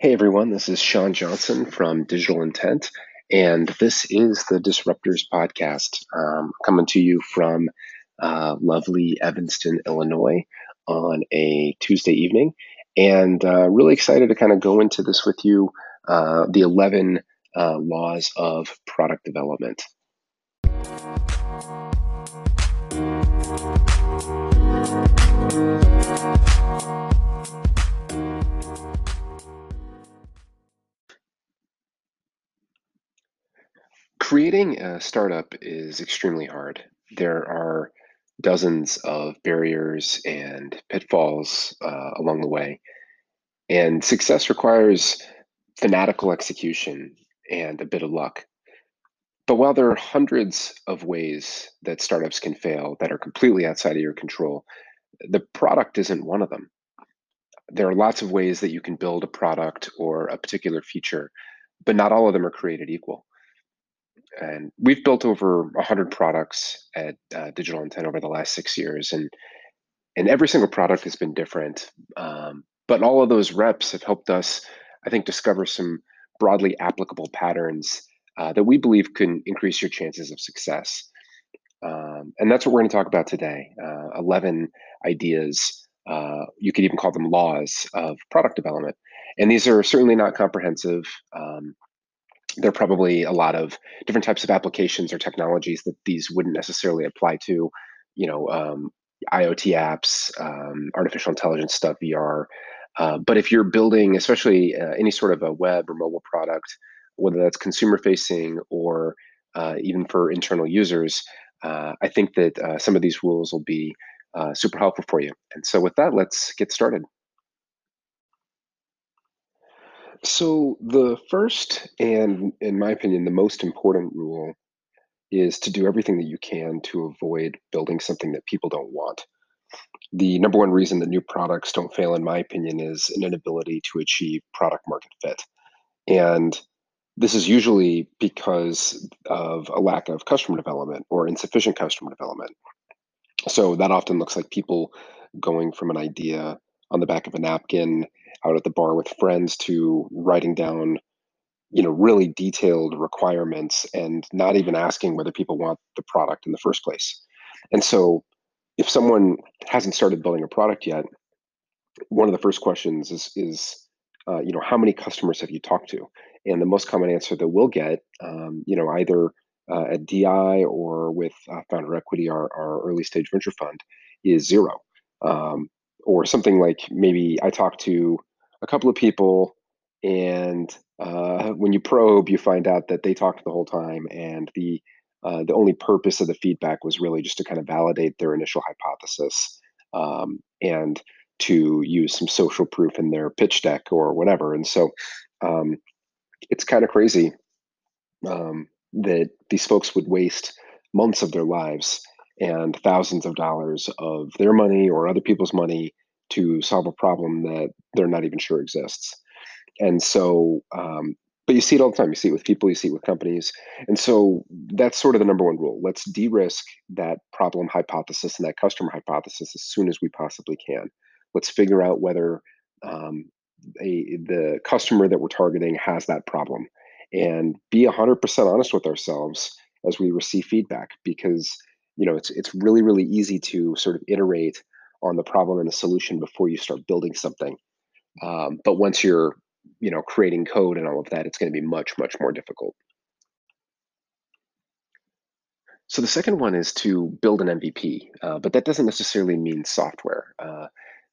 Hey everyone, this is Sean Johnson from Digital Intent, and this is the Disruptors Podcast, um, coming to you from uh, lovely Evanston, Illinois, on a Tuesday evening. And uh, really excited to kind of go into this with you uh, the 11 uh, laws of product development. Creating a startup is extremely hard. There are dozens of barriers and pitfalls uh, along the way, and success requires fanatical execution and a bit of luck. But while there are hundreds of ways that startups can fail that are completely outside of your control, the product isn't one of them. There are lots of ways that you can build a product or a particular feature, but not all of them are created equal and we've built over 100 products at uh, digital intent over the last six years and and every single product has been different um, but all of those reps have helped us i think discover some broadly applicable patterns uh, that we believe can increase your chances of success. Um, and that's what we're going to talk about today uh, 11 ideas uh, you could even call them laws of product development. And these are certainly not comprehensive um, there are probably a lot of different types of applications or technologies that these wouldn't necessarily apply to you know um, iot apps um, artificial intelligence stuff vr uh, but if you're building especially uh, any sort of a web or mobile product whether that's consumer facing or uh, even for internal users uh, i think that uh, some of these rules will be uh, super helpful for you. And so with that let's get started So the first and in my opinion the most important rule is to do everything that you can to avoid building something that people don't want. The number one reason that new products don't fail in my opinion is an inability to achieve product market fit. And this is usually because of a lack of customer development or insufficient customer development. So that often looks like people going from an idea on the back of a napkin out at the bar with friends to writing down you know really detailed requirements and not even asking whether people want the product in the first place. And so if someone hasn't started building a product yet one of the first questions is is uh, you know how many customers have you talked to? And the most common answer that we'll get um, you know either uh, at di or with uh, founder equity our, our early stage venture fund is zero. Um, or something like maybe i talked to a couple of people and uh, when you probe you find out that they talked the whole time and the uh, the only purpose of the feedback was really just to kind of validate their initial hypothesis um, and to use some social proof in their pitch deck or whatever and so um, it's kind of crazy um, that these folks would waste months of their lives and thousands of dollars of their money or other people's money to solve a problem that they're not even sure exists. And so, um, but you see it all the time. You see it with people, you see it with companies. And so that's sort of the number one rule. Let's de risk that problem hypothesis and that customer hypothesis as soon as we possibly can. Let's figure out whether um, a, the customer that we're targeting has that problem and be 100% honest with ourselves as we receive feedback because you know it's it's really really easy to sort of iterate on the problem and the solution before you start building something. Um, but once you're, you know, creating code and all of that, it's going to be much, much more difficult. So the second one is to build an MVP, uh, but that doesn't necessarily mean software. Uh,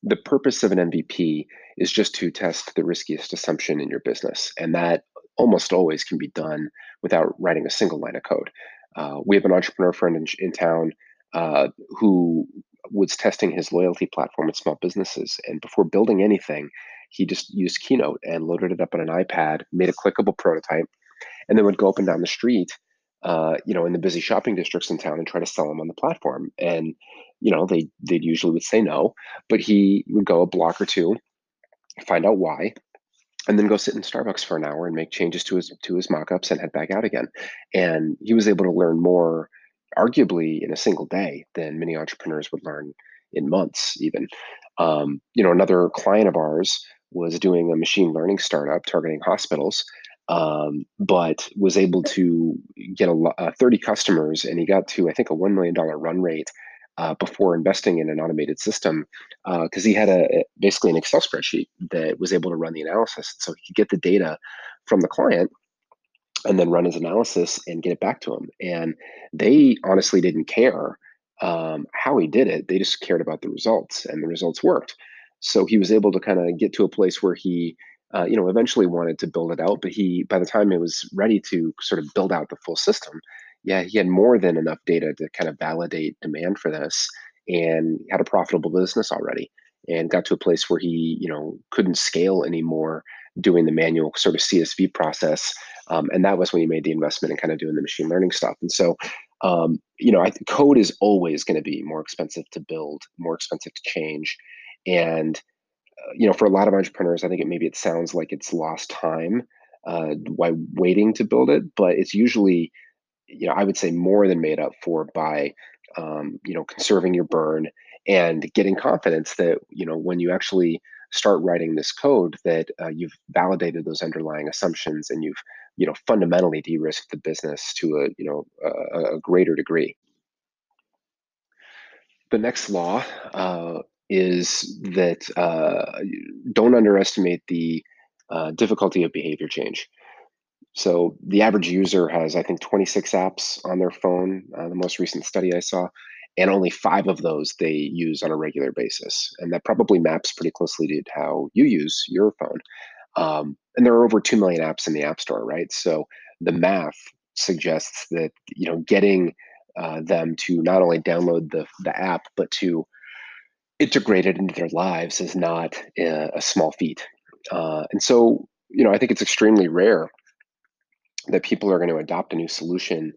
the purpose of an MVP is just to test the riskiest assumption in your business, and that almost always can be done without writing a single line of code. Uh, we have an entrepreneur friend in, in town uh, who was testing his loyalty platform with small businesses. And before building anything, he just used Keynote and loaded it up on an iPad, made a clickable prototype, and then would go up and down the street, uh, you know, in the busy shopping districts in town and try to sell them on the platform. And, you know, they they usually would say no, but he would go a block or two, find out why, and then go sit in Starbucks for an hour and make changes to his to his mockups and head back out again. And he was able to learn more arguably in a single day than many entrepreneurs would learn in months even. Um, you know another client of ours was doing a machine learning startup targeting hospitals, um, but was able to get a uh, 30 customers, and he got to I think a one million dollar run rate uh, before investing in an automated system because he had a basically an Excel spreadsheet that was able to run the analysis, so he could get the data from the client and then run his analysis and get it back to him. And they honestly didn't care um, how he did it; they just cared about the results, and the results worked. So he was able to kind of get to a place where he uh, you know, eventually wanted to build it out, but he, by the time it was ready to sort of build out the full system, yeah, he had more than enough data to kind of validate demand for this and had a profitable business already and got to a place where he, you know, couldn't scale anymore doing the manual sort of CSV process. Um, and that was when you made the investment in kind of doing the machine learning stuff. And so, um, you know, I code is always going to be more expensive to build, more expensive to change. And you know, for a lot of entrepreneurs, I think it maybe it sounds like it's lost time uh, while waiting to build it, but it's usually, you know, I would say more than made up for by, um, you know, conserving your burn and getting confidence that you know when you actually start writing this code that uh, you've validated those underlying assumptions and you've you know fundamentally de-risked the business to a you know a, a greater degree. The next law uh, is that uh, don't underestimate the uh, difficulty of behavior change. So the average user has, I think, 26 apps on their phone. Uh, the most recent study I saw, and only five of those they use on a regular basis, and that probably maps pretty closely to how you use your phone. Um, and there are over two million apps in the App Store, right? So the math suggests that you know getting uh, them to not only download the the app but to integrate it into their lives is not a, a small feat. Uh, and so, you know, I think it's extremely rare that people are going to adopt a new solution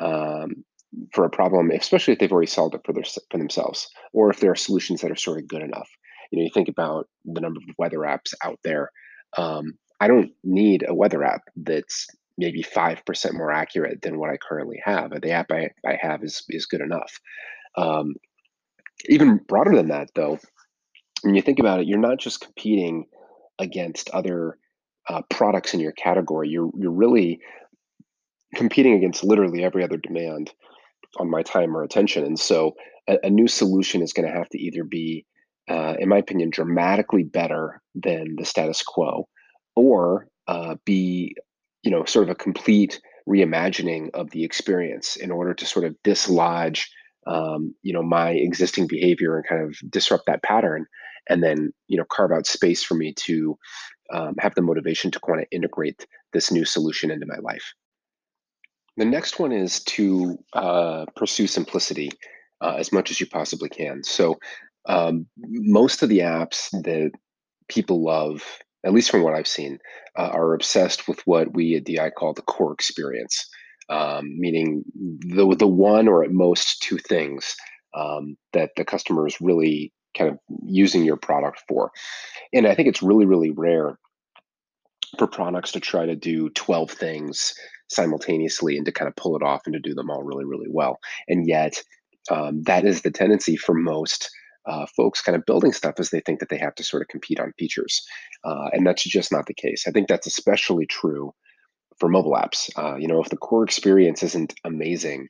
um, for a problem, especially if they've already solved it for their for themselves, or if there are solutions that are sort of good enough. You know, you think about the number of weather apps out there. Um, I don't need a weather app that's maybe five percent more accurate than what I currently have. The app I, I have is is good enough. Um, even broader than that, though, when you think about it, you're not just competing against other uh, products in your category. You're you're really competing against literally every other demand on my time or attention. And so, a, a new solution is going to have to either be, uh, in my opinion, dramatically better than the status quo, or uh, be, you know, sort of a complete reimagining of the experience in order to sort of dislodge um, you know my existing behavior and kind of disrupt that pattern and then you know carve out space for me to um, have the motivation to kind of integrate this new solution into my life the next one is to uh, pursue simplicity uh, as much as you possibly can so um, most of the apps that people love at least from what i've seen uh, are obsessed with what we at di call the core experience um, meaning the the one or at most two things um, that the customer is really kind of using your product for. And I think it's really really rare for products to try to do 12 things simultaneously and to kind of pull it off and to do them all really really well. And yet um, that is the tendency for most uh, folks kind of building stuff as they think that they have to sort of compete on features. Uh, and that's just not the case. I think that's especially true for mobile apps. Uh, you know, if the core experience isn't amazing,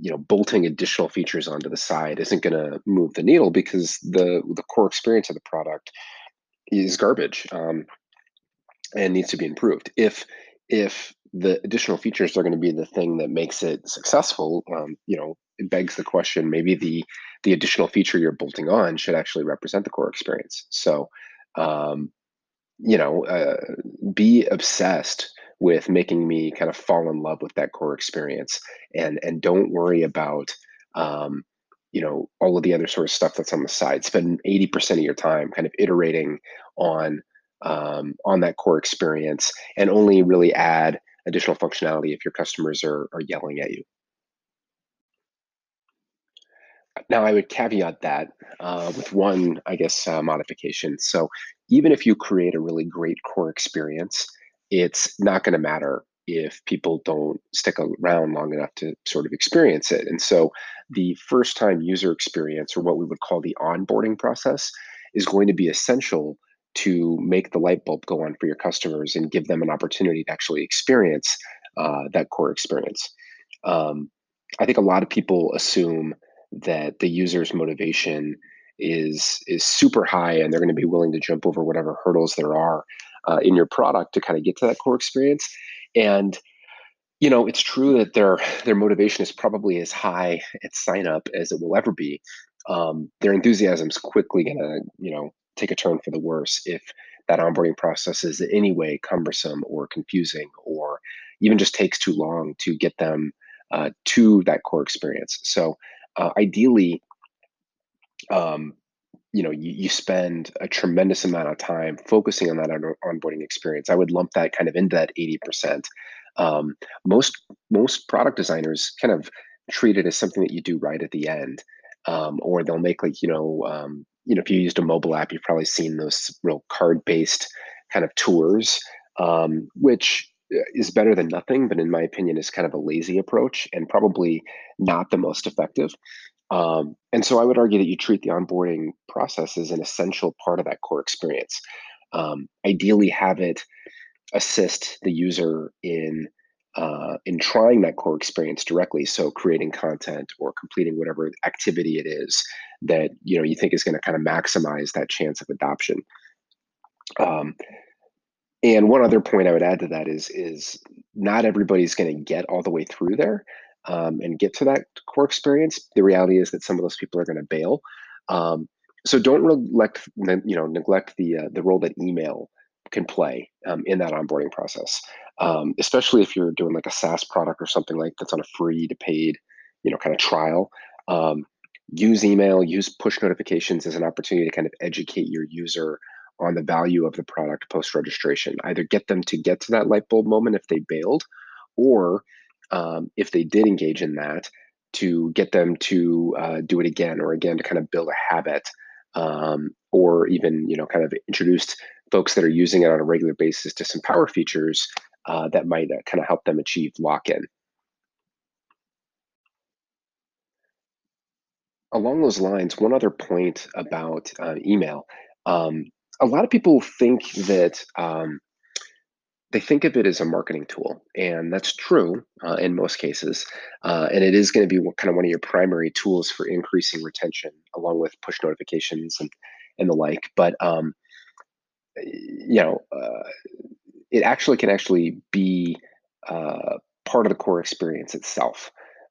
you know, bolting additional features onto the side isn't going to move the needle because the the core experience of the product is garbage um, and needs to be improved. If if the additional features are going to be the thing that makes it successful, um, you know, it begs the question: maybe the the additional feature you're bolting on should actually represent the core experience. So, um, you know, uh, be obsessed with making me kind of fall in love with that core experience and and don't worry about um, you know all of the other sort of stuff that's on the side spend 80% of your time kind of iterating on um, on that core experience and only really add additional functionality if your customers are, are yelling at you now i would caveat that uh, with one i guess uh, modification so even if you create a really great core experience it's not going to matter if people don't stick around long enough to sort of experience it. And so the first time user experience, or what we would call the onboarding process, is going to be essential to make the light bulb go on for your customers and give them an opportunity to actually experience uh, that core experience. Um, I think a lot of people assume that the user's motivation is is super high and they're going to be willing to jump over whatever hurdles there are uh, in your product to kind of get to that core experience. And you know, it's true that their their motivation is probably as high at sign up as it will ever be. Um, their enthusiasm's quickly gonna, you know, take a turn for the worse if that onboarding process is in any way cumbersome or confusing or even just takes too long to get them uh, to that core experience. So uh, ideally, um, you know, you, you spend a tremendous amount of time focusing on that on- onboarding experience. I would lump that kind of into that 80%. Um, most most product designers kind of treat it as something that you do right at the end, um, or they'll make like you know um, you know if you used a mobile app, you've probably seen those real card based kind of tours, um, which uh, is better than nothing, but in my opinion is kind of a lazy approach and probably not the most effective. Um, and so I would argue that you treat the onboarding process as an essential part of that core experience. Um, ideally, have it assist the user in uh, in trying that core experience directly. So creating content or completing whatever activity it is that you know you think is going to kind of maximize that chance of adoption. Um, and one other point I would add to that is is not everybody's going to get all the way through there um, and get to that core experience. The reality is that some of those people are going to bail. Um, so don't neglect you know neglect the uh, the role that email can play um, in that onboarding process, um, especially if you're doing like a SaaS product or something like that's on a free to paid you know kind of trial. Um, use email, use push notifications as an opportunity to kind of educate your user on the value of the product post registration. Either get them to get to that light bulb moment if they bailed, or um, if they did engage in that, to get them to uh, do it again or again to kind of build a habit, um, or even you know kind of introduced folks that are using it on a regular basis to some power features uh, that might uh, kind of help them achieve lock-in. Along those lines, one other point about uh, email. Um, a lot of people think that um, they think of it as a marketing tool, and that's true uh, in most cases. Uh, and it is going to be kind of one of your primary tools for increasing retention, along with push notifications and and the like. But um, you know, uh, it actually can actually be uh, part of the core experience itself.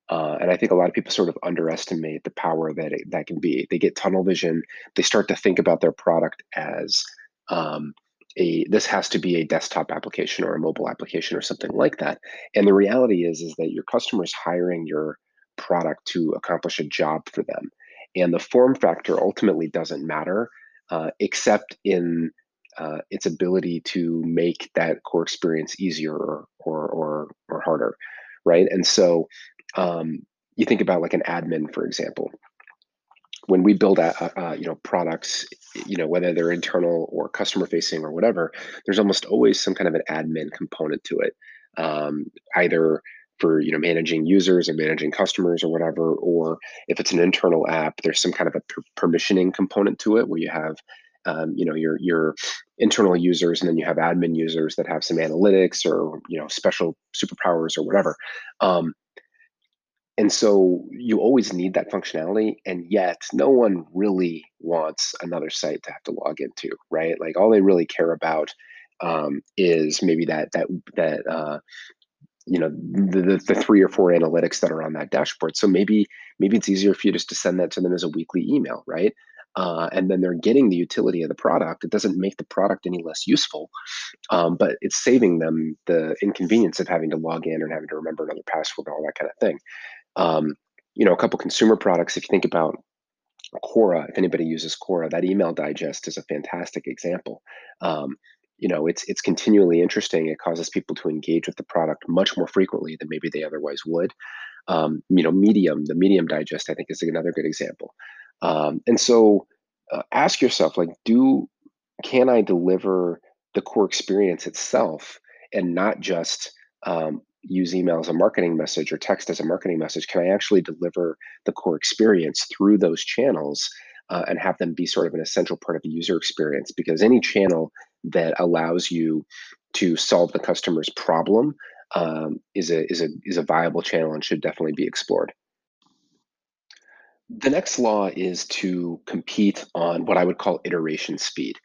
Uh, and I think a lot of people sort of underestimate the power that it, that can be. They get tunnel vision. They start to think about their product as um, a this has to be a desktop application or a mobile application or something like that. And the reality is is that your customer is hiring your product to accomplish a job for them, and the form factor ultimately doesn't matter, uh, except in uh, its ability to make that core experience easier or or or, harder, right? And so um, you think about like an admin, for example when we build a, uh, you know products you know whether they're internal or customer facing or whatever there's almost always some kind of an admin component to it um, either for you know managing users or managing customers or whatever or if it's an internal app there's some kind of a per- permissioning component to it where you have um, you know your your internal users and then you have admin users that have some analytics or you know special superpowers or whatever um, and so you always need that functionality, and yet no one really wants another site to have to log into, right? Like all they really care about um, is maybe that that that uh, you know the, the, the three or four analytics that are on that dashboard. So maybe maybe it's easier for you just to send that to them as a weekly email, right? Uh, and then they're getting the utility of the product. It doesn't make the product any less useful, um, but it's saving them the inconvenience of having to log in and having to remember another password and all that kind of thing. Um, you know, a couple consumer products, if you think about Quora, if anybody uses Quora, that email digest is a fantastic example. Um, you know, it's it's continually interesting. It causes people to engage with the product much more frequently than maybe they otherwise would. Um, you know, Medium, the Medium digest, I think is another good example. Um, and so, uh, ask yourself, like, do can I deliver the core experience itself and not just um, use email as a marketing message or text as a marketing message? Can I actually deliver the core experience through those channels uh, and have them be sort of an essential part of the user experience because any channel that allows you to solve the customer's problem um, is a is a is a viable channel and should definitely be explored. The next law is to compete on what I would call iteration speed.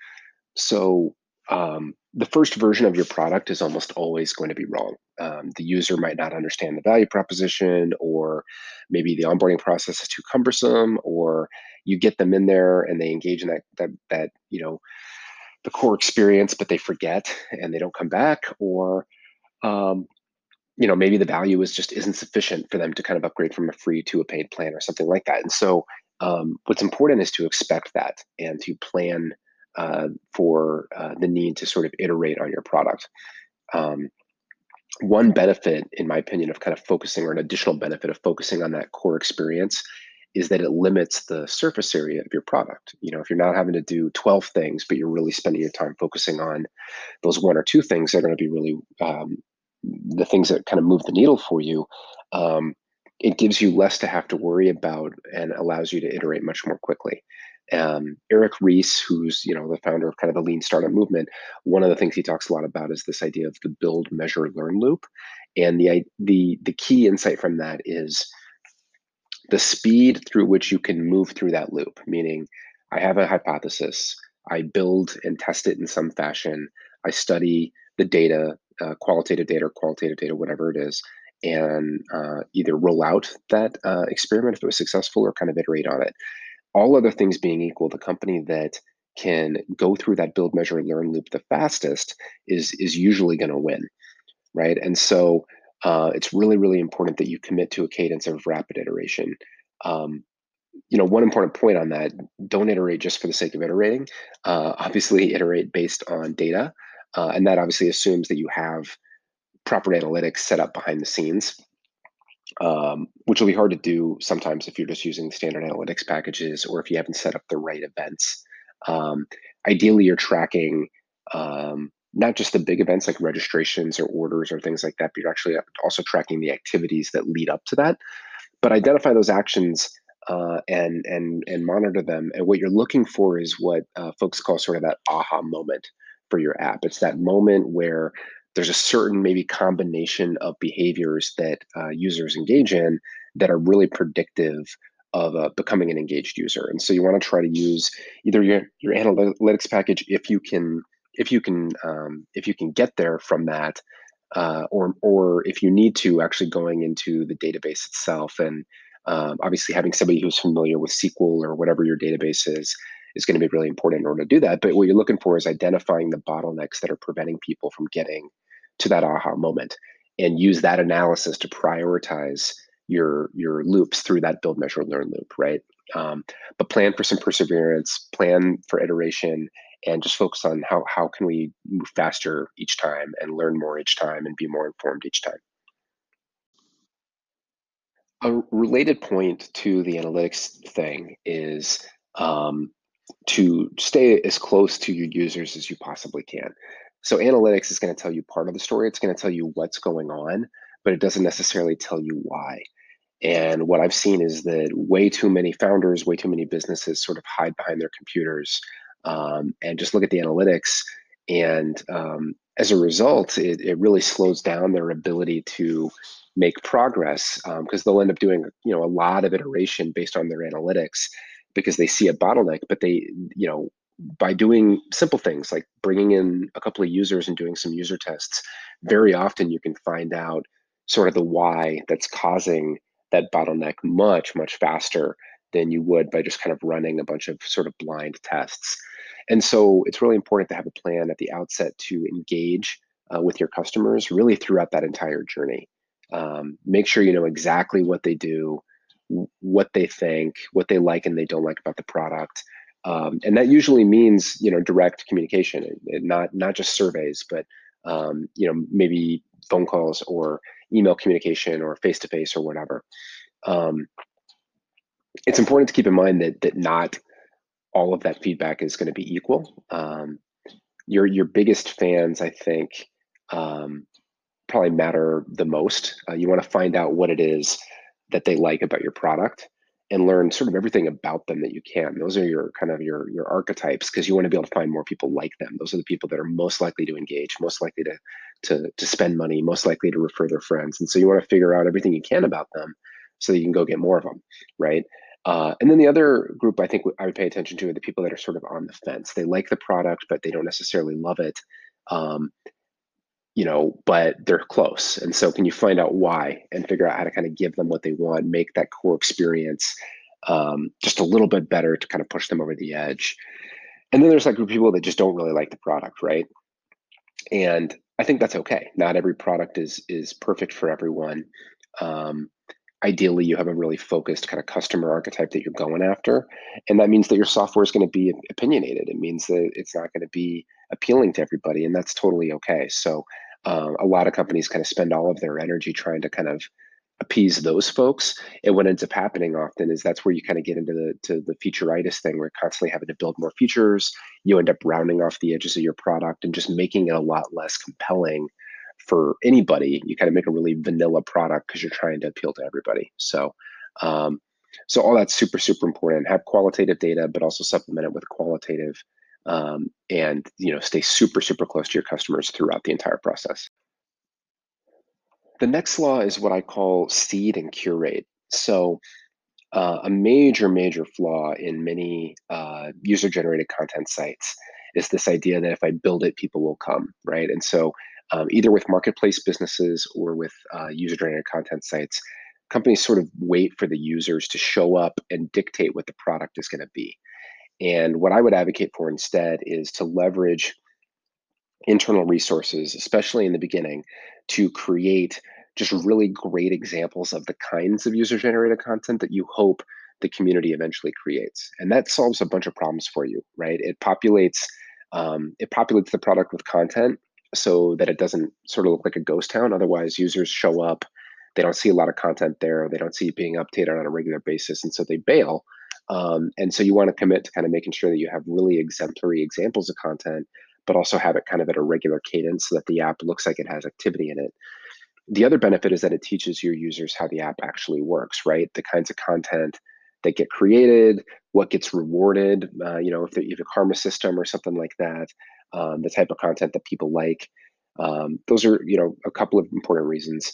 So um, the first version of your product is almost always going to be wrong. Um, the user might not understand the value proposition, or maybe the onboarding process is too cumbersome, or you get them in there and they engage in that that that you know the core experience, but they forget and they don't come back, or um, you know maybe the value is just isn't sufficient for them to kind of upgrade from a free to a paid plan or something like that. And so um, what's important is to expect that and to plan uh, for uh, the need to sort of iterate on your product. Um, one benefit, in my opinion, of kind of focusing, or an additional benefit of focusing on that core experience, is that it limits the surface area of your product. You know, if you're not having to do 12 things, but you're really spending your time focusing on those one or two things that are going to be really um, the things that kind of move the needle for you, um, it gives you less to have to worry about and allows you to iterate much more quickly. Um, Eric Ries, who's you know the founder of kind of the lean startup movement, one of the things he talks a lot about is this idea of the build, measure, learn loop, and the the the key insight from that is the speed through which you can move through that loop. Meaning, I have a hypothesis, I build and test it in some fashion, I study the data, uh, qualitative data or qualitative data, whatever it is, and uh, either roll out that uh, experiment if it was successful or kind of iterate on it all other things being equal, the company that can go through that build, measure, learn loop the fastest is is usually going to win, right? And so uh, it's really really important that you commit to a cadence of rapid iteration. Um, you know, one important point on that: don't iterate just for the sake of iterating. Uh, obviously, iterate based on data, uh, and that obviously assumes that you have proper analytics set up behind the scenes um, which will be hard to do sometimes if you're just using standard analytics packages or if you haven't set up the right events. Um, ideally, you're tracking um, not just the big events like registrations or orders or things like that, but you're actually also tracking the activities that lead up to that. But identify those actions uh, and and and monitor them. And what you're looking for is what uh, folks call sort of that aha moment for your app. It's that moment where there's a certain maybe combination of behaviors that uh, users engage in that are really predictive of uh, becoming an engaged user. And so you want to try to use either your your analytics package if you can if you can um, if you can get there from that, uh, or or if you need to actually going into the database itself and um, obviously having somebody who's familiar with SQL or whatever your database is is going to be really important in order to do that. But what you're looking for is identifying the bottlenecks that are preventing people from getting to that aha moment and use that analysis to prioritize your your loops through that build measure learn loop right um, but plan for some perseverance plan for iteration and just focus on how how can we move faster each time and learn more each time and be more informed each time a related point to the analytics thing is um, to stay as close to your users as you possibly can so analytics is going to tell you part of the story. It's going to tell you what's going on, but it doesn't necessarily tell you why. And what I've seen is that way too many founders, way too many businesses sort of hide behind their computers um, and just look at the analytics. And um, as a result, it, it really slows down their ability to make progress because um, they'll end up doing you know a lot of iteration based on their analytics because they see a bottleneck, but they you know by doing simple things like bringing in a couple of users and doing some user tests, very often you can find out sort of the why that's causing that bottleneck much, much faster than you would by just kind of running a bunch of sort of blind tests. And so it's really important to have a plan at the outset to engage uh, with your customers really throughout that entire journey. Um, make sure you know exactly what they do, what they think, what they like and they don't like about the product, um, and that usually means you know direct communication, not not just surveys, but um, you know maybe phone calls or email communication or face to face or whatever. Um, it's important to keep in mind that that not all of that feedback is going to be equal. Um, your your biggest fans, I think, um, probably matter the most. Uh, you want to find out what it is that they like about your product and learn sort of everything about them that you can. Those are your kind of your your archetypes because you want to be able to find more people like them. Those are the people that are most likely to engage, most likely to to to spend money, most likely to refer their friends. And so you want to figure out everything you can about them so that you can go get more of them, right? Uh, and then the other group I think I would pay attention to are the people that are sort of on the fence. They like the product, but they don't necessarily love it. Um, you know, but they're close. And so, can you find out why and figure out how to kind of give them what they want, make that core experience um, just a little bit better to kind of push them over the edge? And then there's like group people that just don't really like the product, right? And I think that's okay. Not every product is is perfect for everyone. Um, ideally you have a really focused kind of customer archetype that you're going after and that means that your software is going to be opinionated it means that it's not going to be appealing to everybody and that's totally okay so uh, a lot of companies kind of spend all of their energy trying to kind of appease those folks and what ends up happening often is that's where you kind of get into the to the featureitis thing where constantly having to build more features you end up rounding off the edges of your product and just making it a lot less compelling for anybody, you kind of make a really vanilla product because you're trying to appeal to everybody. So, um, so all that's super, super important. Have qualitative data, but also supplement it with qualitative, um, and you know, stay super, super close to your customers throughout the entire process. The next law is what I call seed and curate. So, uh, a major, major flaw in many uh, user-generated content sites is this idea that if I build it, people will come, right? And so um, either with marketplace businesses or with uh, user generated content sites, companies sort of wait for the users to show up and dictate what the product is going to be. And what I would advocate for instead is to leverage internal resources, especially in the beginning, to create just really great examples of the kinds of user generated content that you hope the community eventually creates. And that solves a bunch of problems for you, right? It populates um, it populates the product with content so that it doesn't sort of look like a ghost town. Otherwise, users show up, they don't see a lot of content there, they don't see it being updated on a regular basis, and so they bail. Um, and so you want to commit to kind of making sure that you have really exemplary examples of content, but also have it kind of at a regular cadence so that the app looks like it has activity in it. The other benefit is that it teaches your users how the app actually works, right? The kinds of content that get created, what gets rewarded, uh, you know, if, you have a karma system or something like that, um, the type of content that people like. Um, those are, you know, a couple of important reasons.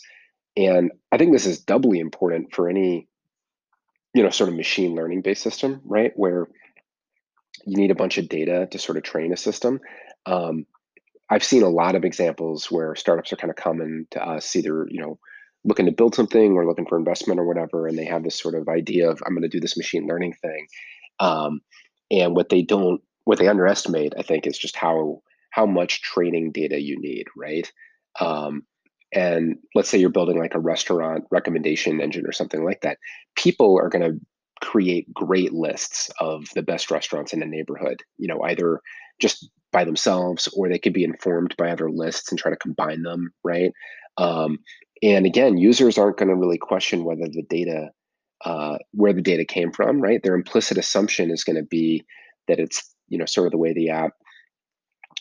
And I think this is doubly important for any, you know, sort of machine learning based system, right? Where you need a bunch of data to sort of train a system. Um, I've seen a lot of examples where startups are kind of coming to us either, you know, looking to build something or looking for investment or whatever, and they have this sort of idea of I'm going to do this machine learning thing. Um, and what they don't what they underestimate, I think, is just how how much training data you need, right? Um, and let's say you're building like a restaurant recommendation engine or something like that. People are going to create great lists of the best restaurants in a neighborhood. You know, either just by themselves or they could be informed by other lists and try to combine them, right? Um, and again, users aren't going to really question whether the data, uh, where the data came from, right? Their implicit assumption is going to be that it's you know sort of the way the app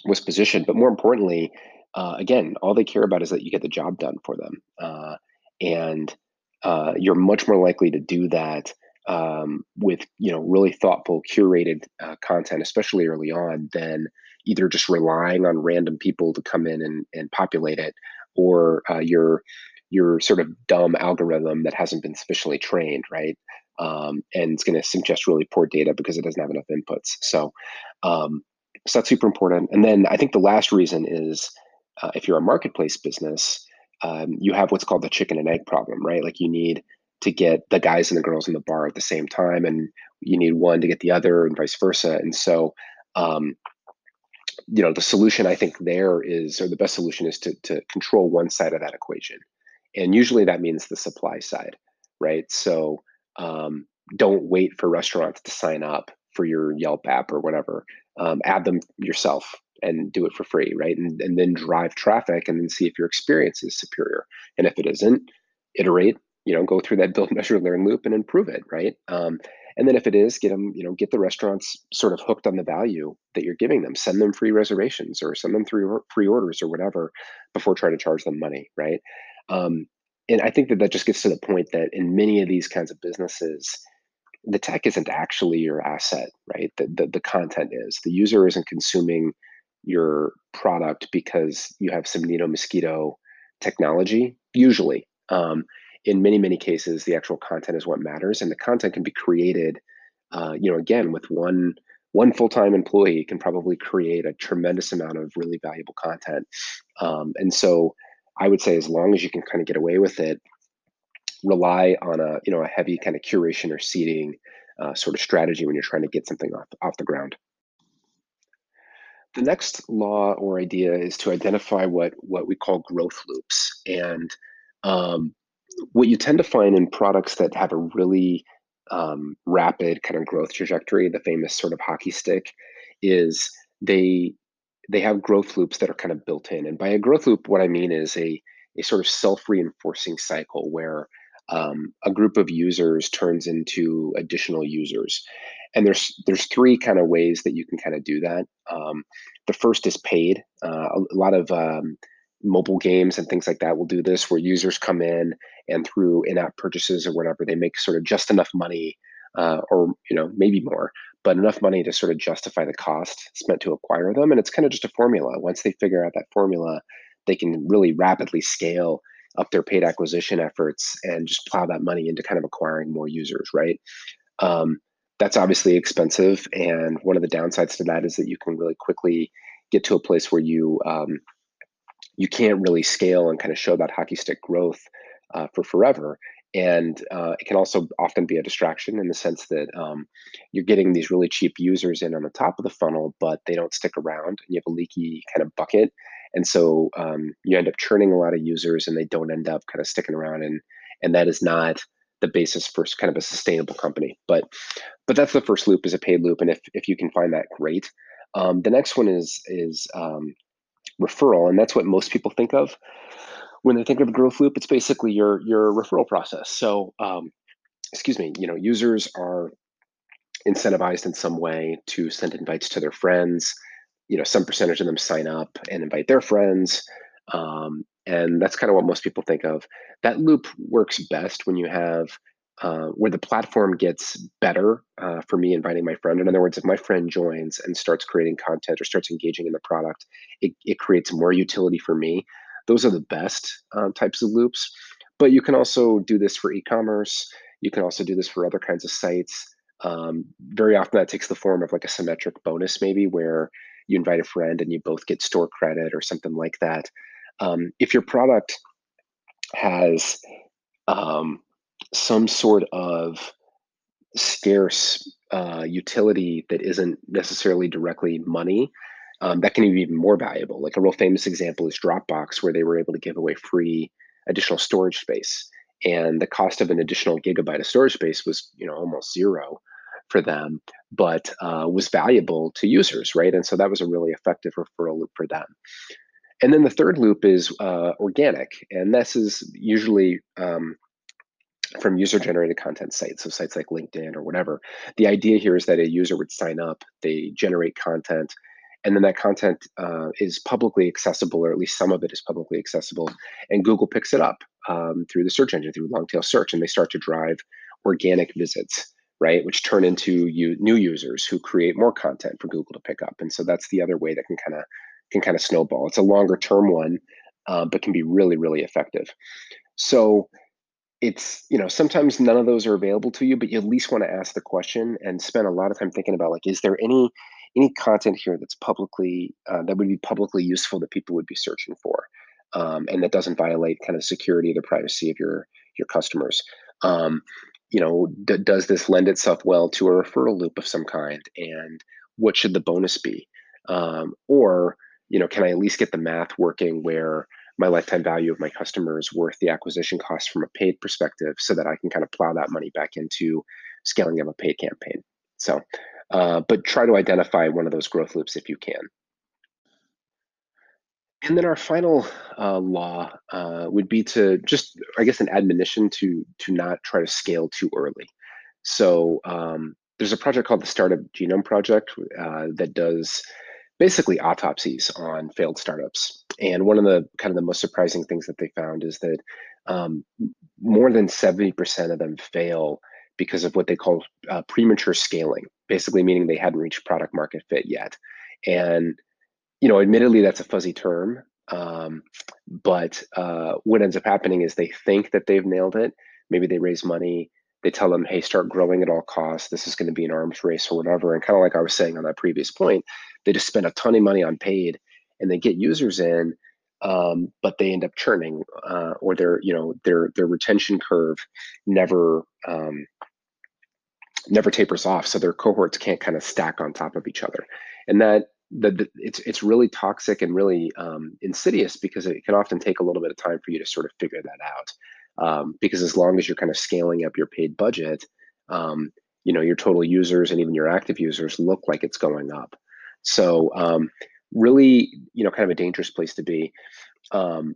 was positioned. But more importantly, uh, again, all they care about is that you get the job done for them, uh, and uh, you're much more likely to do that um, with you know really thoughtful, curated uh, content, especially early on, than either just relying on random people to come in and, and populate it, or uh, your your sort of dumb algorithm that hasn't been sufficiently trained, right? um, and it's going to suggest really poor data because it doesn't have enough inputs. So, um, so that's super important. And then I think the last reason is uh, if you're a marketplace business, um, you have what's called the chicken and egg problem, right? Like you need to get the guys and the girls in the bar at the same time, and you need one to get the other, and vice versa. And so, um, you know, the solution I think there is, or the best solution is to to control one side of that equation, and usually that means the supply side, right? So um, don't wait for restaurants to sign up for your Yelp app or whatever. Um, add them yourself and do it for free, right? And, and then drive traffic and then see if your experience is superior. And if it isn't, iterate, you know, go through that build, measure, learn loop and improve it, right? Um, and then if it is, get them, you know, get the restaurants sort of hooked on the value that you're giving them. Send them free reservations or send them through free orders or whatever before trying to charge them money, right? Um, and I think that that just gets to the point that in many of these kinds of businesses, the tech isn't actually your asset, right? The, the, the content is. The user isn't consuming your product because you have some Neato Mosquito technology, usually. Um, in many, many cases, the actual content is what matters, and the content can be created, uh, you know, again, with one one full-time employee can probably create a tremendous amount of really valuable content. Um, and so I would say as long as you can kind of get away with it, rely on a you know a heavy kind of curation or seeding uh, sort of strategy when you're trying to get something off off the ground. The next law or idea is to identify what what we call growth loops, and um, what you tend to find in products that have a really um, rapid kind of growth trajectory, the famous sort of hockey stick, is they they have growth loops that are kind of built in. And by a growth loop, what I mean is a a sort of self-reinforcing cycle where um, a group of users turns into additional users. And there's there's three kind of ways that you can kind of do that. Um, the first is paid. Uh, a, a, lot of um, mobile games and things like that will do this, where users come in and through in-app purchases or whatever, they make sort of just enough money, uh, or you know maybe more, but enough money to sort of justify the cost spent to acquire them. And it's kind of just a formula. Once they figure out that formula, they can really rapidly scale up their paid acquisition efforts and just plow that money into kind of acquiring more users, right? Um, that's obviously expensive, and one of the downsides to that is that you can really quickly get to a place where you um, you can't really scale and kind of show that hockey stick growth uh, for forever. And uh, it can also often be a distraction in the sense that um, you're getting these really cheap users in on the top of the funnel, but they don't stick around, and you have a leaky kind of bucket and so um, you end up churning a lot of users and they don't end up kind of sticking around and and that is not the basis for kind of a sustainable company but but that's the first loop is a paid loop and if if you can find that great. Um, the next one is is um, referral and that's what most people think of when they think of a growth loop. It's basically your your referral process. So um, excuse me you know users are incentivized in some way to send invites to their friends. You know some percentage of them sign up and invite their friends. Um, and that's kind of what most people think of. That loop works best when you have uh, where the platform gets better uh, for me inviting my friend. In other words if my friend joins and starts creating content or starts engaging in the product it, it creates more utility for me. Those are the best um, types of loops but you can also do this for e-commerce. You can also do this for other kinds of sites. Um, very often that takes the form of like a symmetric bonus maybe where you invite a friend and you both get store credit or something like that. Um, if your product has um, some sort of scarce uh, utility that isn't necessarily directly money, um, that can be even more valuable. Like a real famous example is Dropbox, where they were able to give away free additional storage space, and the cost of an additional gigabyte of storage space was, you know, almost zero for them, but uh, was valuable to users, right? And so that was a really effective referral loop for them. And then the third loop is uh, organic, and this is usually um, from user generated content sites, so sites like LinkedIn or whatever. The idea here is that a user would sign up, they generate content, and then that content uh, is publicly accessible, or at least some of it is publicly accessible, and Google picks it up um, through the search engine, through long tail search, and they start to drive organic visits right? Which turn into you new users who create more content for Google to pick up. And so that's the other way that can kind of can kind of snowball. It's a longer term one, uh, but can be really really effective. So it's you know sometimes none of those are available to you, but you at least want to ask the question and spend a lot of time thinking about like, is there any any content here that's publicly uh, that would be publicly useful that people would be searching for, um, and that doesn't violate kind of security or the privacy of your your customers. Um, you know, d- does this lend itself well to a referral loop of some kind? And what should the bonus be? Um, or, you know, can I at least get the math working where my lifetime value of my customer is worth the acquisition cost from a paid perspective so that I can kind of plow that money back into scaling of a paid campaign? So, uh, but try to identify one of those growth loops if you can. And then our final uh, law uh, would be to just, I guess, an admonition to to not try to scale too early. So um, there's a project called the Startup Genome Project uh, that does basically autopsies on failed startups. And one of the kind of the most surprising things that they found is that um, more than 70% of them fail because of what they call uh, premature scaling, basically meaning they hadn't reached product market fit yet. And you know, admittedly, that's a fuzzy term. Um, but uh, what ends up happening is they think that they've nailed it. Maybe they raise money. They tell them, hey, start growing at all costs. This is going to be an arms race or whatever. And kind of like I was saying on that previous point, they just spend a ton of money on paid and they get users in, um, but they end up churning uh, or their, you know, their their retention curve never um, never tapers off. So their cohorts can't kind of stack on top of each other. And that the, it's it's really toxic and really um, insidious because it can often take a little bit of time for you to sort of figure that out. Um, because as long as you're kind of scaling up your paid budget, um, you know your total users and even your active users look like it's going up. So um, really, you know, kind of a dangerous place to be. Um,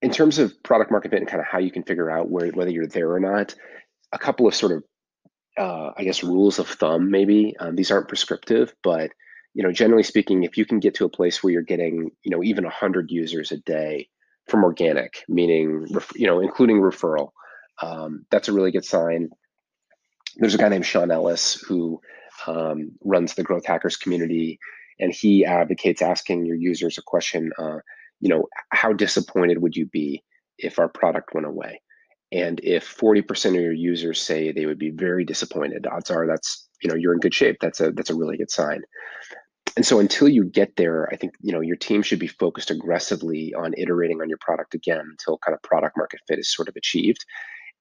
in terms of product market fit and kind of how you can figure out where, whether you're there or not, a couple of sort of uh, I guess rules of thumb maybe. Um, these aren't prescriptive, but you know, generally speaking, if you can get to a place where you're getting, you know, even 100 users a day from organic, meaning, you know, including referral, um, that's a really good sign. There's a guy named Sean Ellis who um, runs the Growth Hackers community, and he advocates asking your users a question, uh, you know, how disappointed would you be if our product went away? And if 40% of your users say they would be very disappointed, odds are that's you know you're in good shape. That's a that's a really good sign. And so until you get there, I think you know your team should be focused aggressively on iterating on your product again until kind of product market fit is sort of achieved.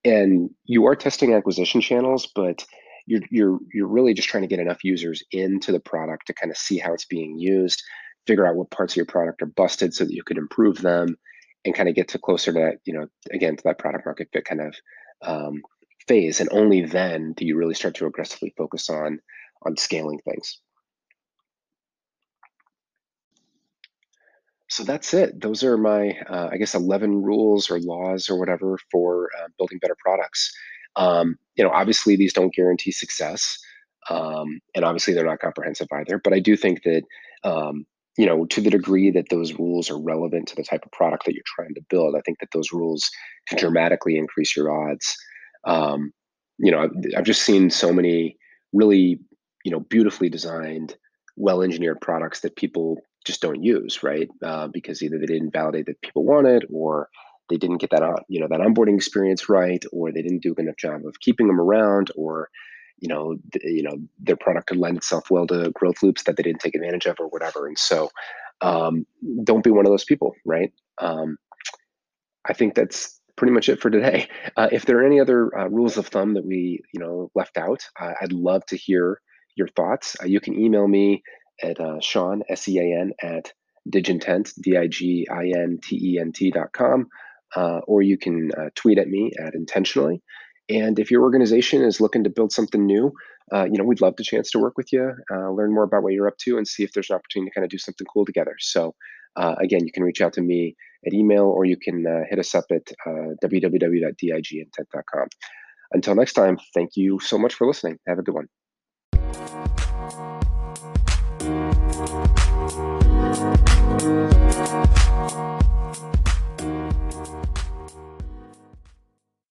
And you are testing acquisition channels, but you're you're you're really just trying to get enough users into the product to kind of see how it's being used, figure out what parts of your product are busted so that you could improve them, and kind of get to closer to that, you know, again to that product market fit kind of um, phase. And only then do you really start to aggressively focus on on scaling things. So that's it. Those are my, uh, I guess, 11 rules or laws or whatever for uh, building better products. Um, you know, obviously these don't guarantee success, um, and obviously they're not comprehensive either. But I do think that, um, you know, to the degree that those rules are relevant to the type of product that you're trying to build, I think that those rules can dramatically increase your odds. Um, you know, I've, I've just seen so many really, you know, beautifully designed, well-engineered products that people just don't use, right? Uh, because either they didn't validate that people wanted, or they didn't get that on, you know, that onboarding experience right, or they didn't do a good enough job of keeping them around, or you know, you know, their product could lend itself well to growth loops that they didn't take advantage of, or whatever. And so, um, don't be one of those people, right? Um, I think that's pretty much it for today. Uh, if there are any other uh, rules of thumb that we, you know, left out, uh, I'd love to hear your thoughts. Uh, you can email me at uh, Sean, S E A N, at digintent, D I G I N T E N T dot com, uh, or you can uh, tweet at me at intentionally. And if your organization is looking to build something new, uh, you know, we'd love the chance to work with you, uh, learn more about what you're up to, and see if there's an opportunity to kind of do something cool together. So, uh, again, you can reach out to me at email or you can uh, hit us up at uh, www.digintent.com. Until next time, thank you so much for listening. Have a good one.